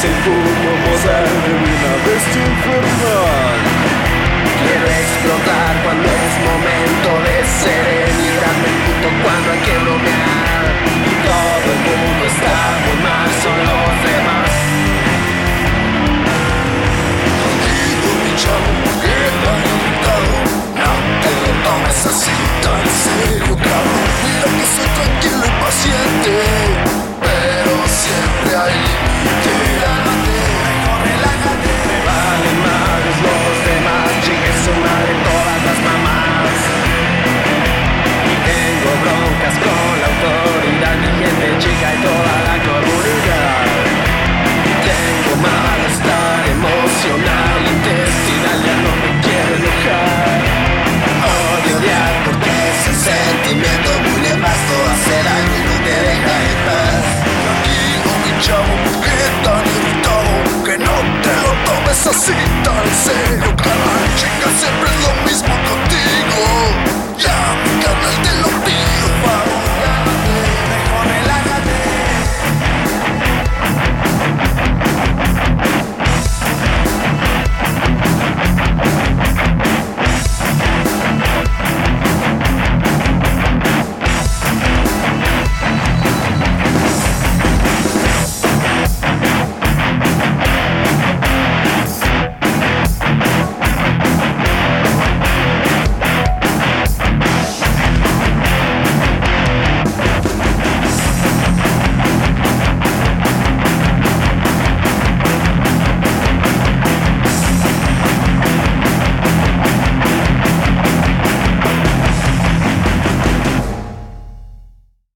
se podemos de una bestia infernal. Quiero explotar cuando es momento de serenidad, me puto cuando hay que bromear. Y todo el mundo está muy mal, son los demás. Contigo mi chavo, porque no, te lo tomes así.